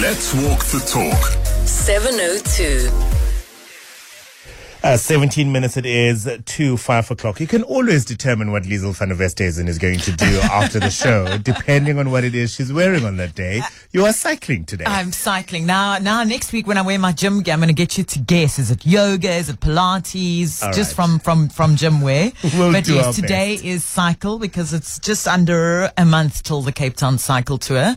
Let's walk the talk. 702. Uh, 17 minutes it is to 5 o'clock. You can always determine what Liezel van der Westhuizen is going to do after the show, depending on what it is she's wearing on that day. You are cycling today. I'm cycling now. Now next week when I wear my gym gear, I'm going to get you to guess: is it yoga? Is it Pilates? All just right. from from from gym wear. We'll but yes, today best. is cycle because it's just under a month till the Cape Town cycle tour,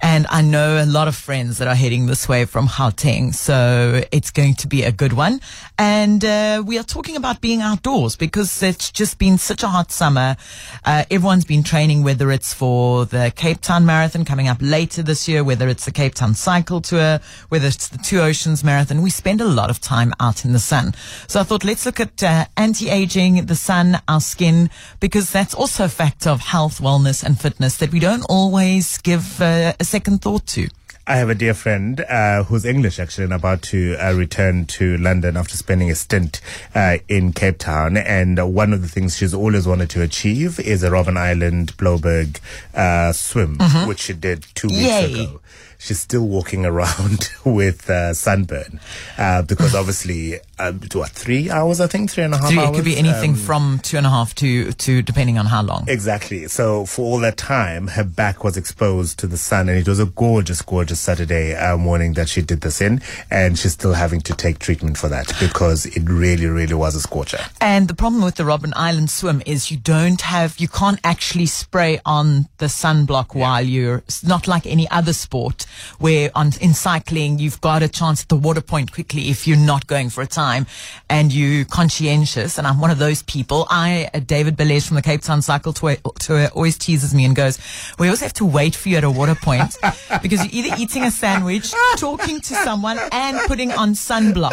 and I know a lot of friends that are heading this way from Gauteng, so it's going to be a good one. And uh, we are talking about being outdoors because it's just been such a hot summer. Uh, everyone's been training, whether it's for the Cape Town Marathon coming up later this year, whether it's the Cape Town Cycle Tour, whether it's the Two Oceans Marathon. We spend a lot of time out in the sun. So I thought let's look at uh, anti-aging, the sun, our skin, because that's also a factor of health, wellness, and fitness that we don't always give uh, a second thought to. I have a dear friend uh, who's English actually and about to uh, return to London after spending a stint uh, in Cape Town. And uh, one of the things she's always wanted to achieve is a Robben Island Blouberg uh, swim, which she did two weeks Yay. ago. She's still walking around with uh, sunburn uh, because obviously, uh, what, three hours, I think? Three and a half So hours? it could be anything Um, from two and a half to, to depending on how long. Exactly. So for all that time, her back was exposed to the sun, and it was a gorgeous, gorgeous Saturday uh, morning that she did this in, and she's still having to take treatment for that because it really, really was a scorcher. And the problem with the Robben Island swim is you don't have, you can't actually spray on the sunblock while you're, it's not like any other sport where on, in cycling, you've got a chance at the water point quickly if you're not going for a time and you conscientious. And I'm one of those people. I, uh, David Bellairs from the Cape Town Cycle Tour, Tour always teases me and goes, we always have to wait for you at a water point because you're either eating a sandwich, talking to someone and putting on sunblock.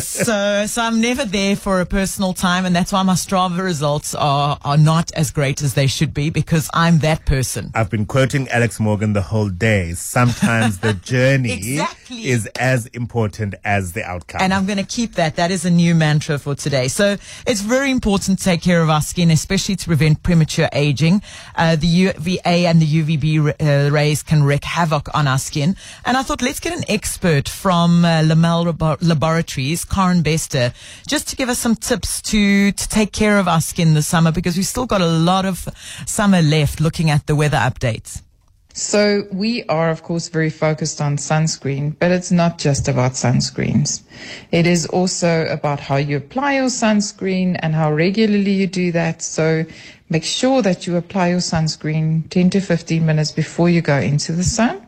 So, so I'm never there for a personal time, and that's why my Strava results are are not as great as they should be because I'm that person. I've been quoting Alex Morgan the whole day. Sometimes the journey Exactly. is as important as the outcome. And I'm going to keep that. That is a new mantra for today. So it's very important to take care of our skin, especially to prevent premature aging. Uh, the UVA and the UVB uh, rays can wreak havoc on our skin. And I thought let's get an expert from uh, Lamelle Labo- Laboratories, Karen Bester, just to give us some tips to, to take care of our skin this summer because we've still got a lot of summer left looking at the weather updates. So we are, of course, very focused on sunscreen, but it's not just about sunscreens. It is also about how you apply your sunscreen and how regularly you do that. So make sure that you apply your sunscreen 10 to 15 minutes before you go into the sun.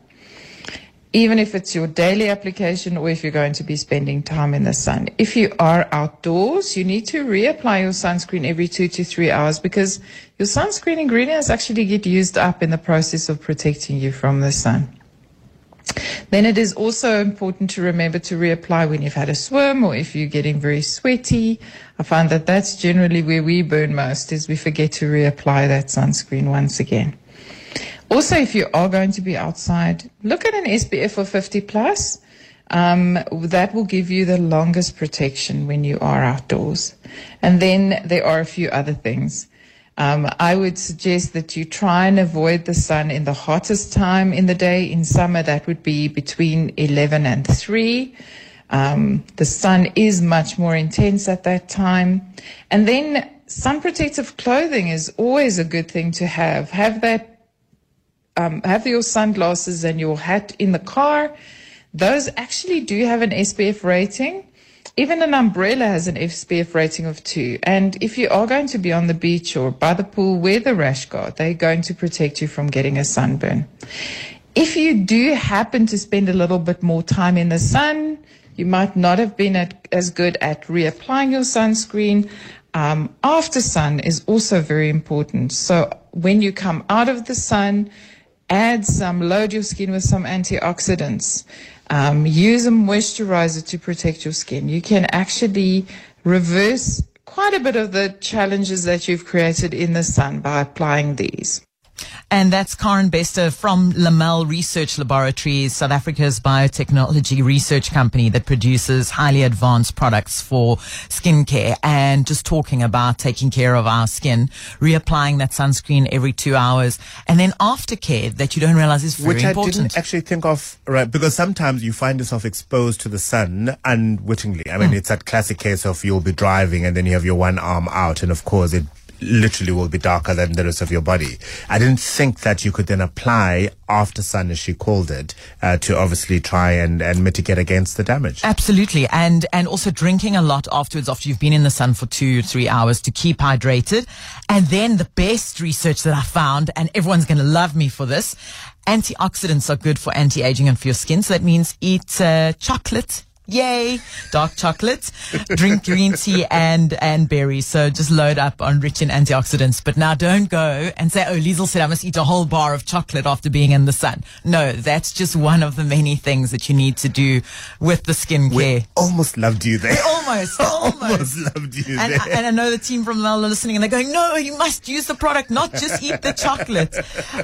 Even if it's your daily application or if you're going to be spending time in the sun. If you are outdoors, you need to reapply your sunscreen every two to three hours because your sunscreen ingredients actually get used up in the process of protecting you from the sun. Then it is also important to remember to reapply when you've had a swim or if you're getting very sweaty. I find that that's generally where we burn most is we forget to reapply that sunscreen once again. Also, if you are going to be outside, look at an SPF of 50 plus. Um, that will give you the longest protection when you are outdoors. And then there are a few other things. Um, I would suggest that you try and avoid the sun in the hottest time in the day. In summer, that would be between 11 and 3. Um, the sun is much more intense at that time. And then sun protective clothing is always a good thing to have. Have that um, have your sunglasses and your hat in the car. Those actually do have an SPF rating. Even an umbrella has an SPF rating of two. And if you are going to be on the beach or by the pool, wear the rash guard. They're going to protect you from getting a sunburn. If you do happen to spend a little bit more time in the sun, you might not have been at, as good at reapplying your sunscreen. Um, after sun is also very important. So when you come out of the sun, add some, load your skin with some antioxidants. Um, use a moisturizer to protect your skin. You can actually reverse quite a bit of the challenges that you've created in the sun by applying these. And that's Karen Bester from Lamelle Research Laboratories, South Africa's biotechnology research company that produces highly advanced products for skincare and just talking about taking care of our skin, reapplying that sunscreen every two hours, and then aftercare that you don't realize is very Which I important. didn't actually think of, right? Because sometimes you find yourself exposed to the sun unwittingly. I mean, Hmm. it's that classic case of you'll be driving and then you have your one arm out, and of course it literally will be darker than the rest of your body. I didn't think that you could then apply after sun, as she called it, uh, to obviously try and, and mitigate against the damage. Absolutely. And, and also drinking a lot afterwards after you've been in the sun for two, or three hours to keep hydrated. And then the best research that I found, and everyone's going to love me for this. Antioxidants are good for anti-aging and for your skin. So that means eat, uh, chocolate. Yay! Dark chocolate, drink green tea and, and berries. So just load up on rich in antioxidants. But now don't go and say, oh, Liezel said I must eat a whole bar of chocolate after being in the sun. No, that's just one of the many things that you need to do with the skincare. We Almost loved you there. Almost, almost. Almost loved you And, there. I- and I know the team from Lala listening and they're going, no, you must use the product, not just eat the chocolate.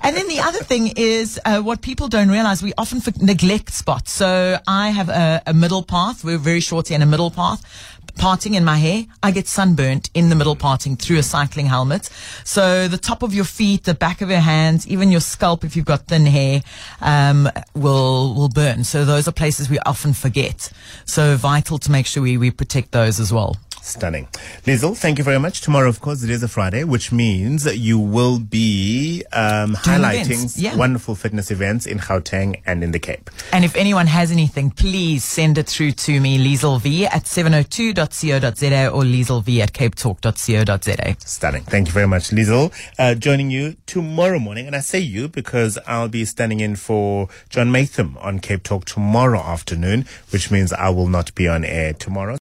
And then the other thing is uh, what people don't realize, we often neglect spots. So I have a, a middle path. We're very short and a middle path. Parting in my hair, I get sunburnt in the middle parting through a cycling helmet. So the top of your feet, the back of your hands, even your scalp, if you've got thin hair, um, will will burn. So those are places we often forget. So vital to make sure we, we protect those as well. Stunning. Liezel, thank you very much. Tomorrow, of course, it is a Friday, which means you will be um, highlighting events, yeah. wonderful fitness events in Gauteng and in the Cape. And if anyone has anything, please send it through to me, Liezel V at 702.co.za or Liezel V at capetalk.co.za. Stunning. Thank you very much, Liezel. Uh, joining you tomorrow morning. And I say you because I'll be standing in for John Maytham on Cape Talk tomorrow afternoon, which means I will not be on air tomorrow.